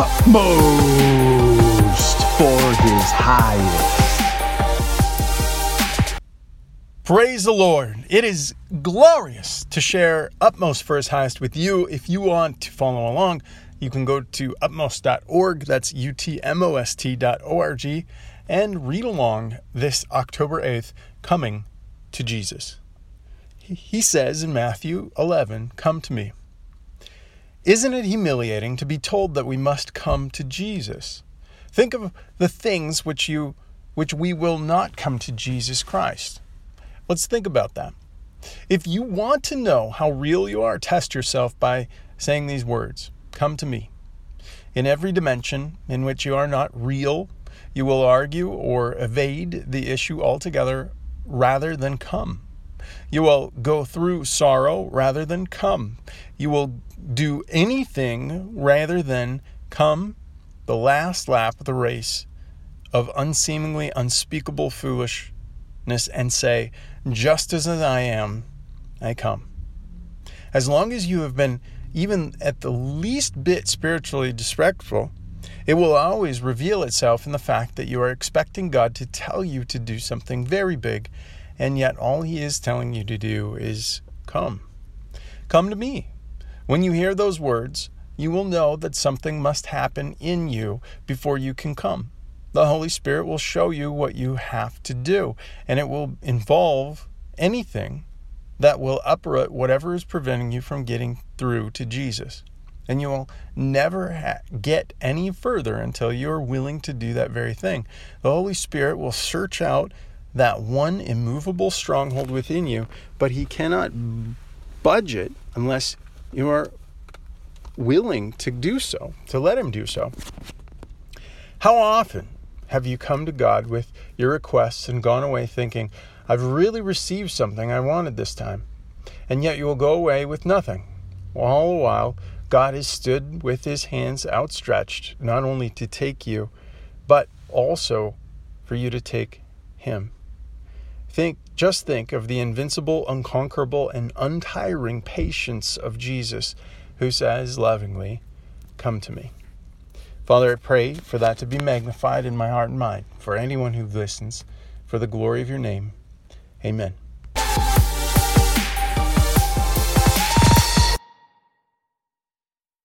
utmost for his highest. Praise the Lord. It is glorious to share Utmost for His Highest with you. If you want to follow along, you can go to utmost.org, that's utmost.org, and read along this October 8th, Coming to Jesus. He says in Matthew 11, Come to me. Isn't it humiliating to be told that we must come to Jesus? Think of the things which you which we will not come to Jesus Christ. Let's think about that. If you want to know how real you are, test yourself by saying these words Come to me. In every dimension in which you are not real, you will argue or evade the issue altogether rather than come. You will go through sorrow rather than come. You will do anything rather than come the last lap of the race of unseemingly unspeakable foolishness and say, Just as I am, I come. As long as you have been even at the least bit spiritually disrespectful, it will always reveal itself in the fact that you are expecting God to tell you to do something very big, and yet all He is telling you to do is come. Come to me. When you hear those words, you will know that something must happen in you before you can come the Holy Spirit will show you what you have to do, and it will involve anything that will uproot whatever is preventing you from getting through to Jesus. And you will never ha- get any further until you are willing to do that very thing. The Holy Spirit will search out that one immovable stronghold within you, but He cannot budge it unless you are willing to do so, to let Him do so. How often have you come to God with your requests and gone away thinking, I've really received something I wanted this time? And yet you will go away with nothing. All the while, God has stood with his hands outstretched, not only to take you, but also for you to take him. Think, just think of the invincible, unconquerable, and untiring patience of Jesus, who says lovingly, Come to me. Father, I pray for that to be magnified in my heart and mind, for anyone who listens, for the glory of your name. Amen.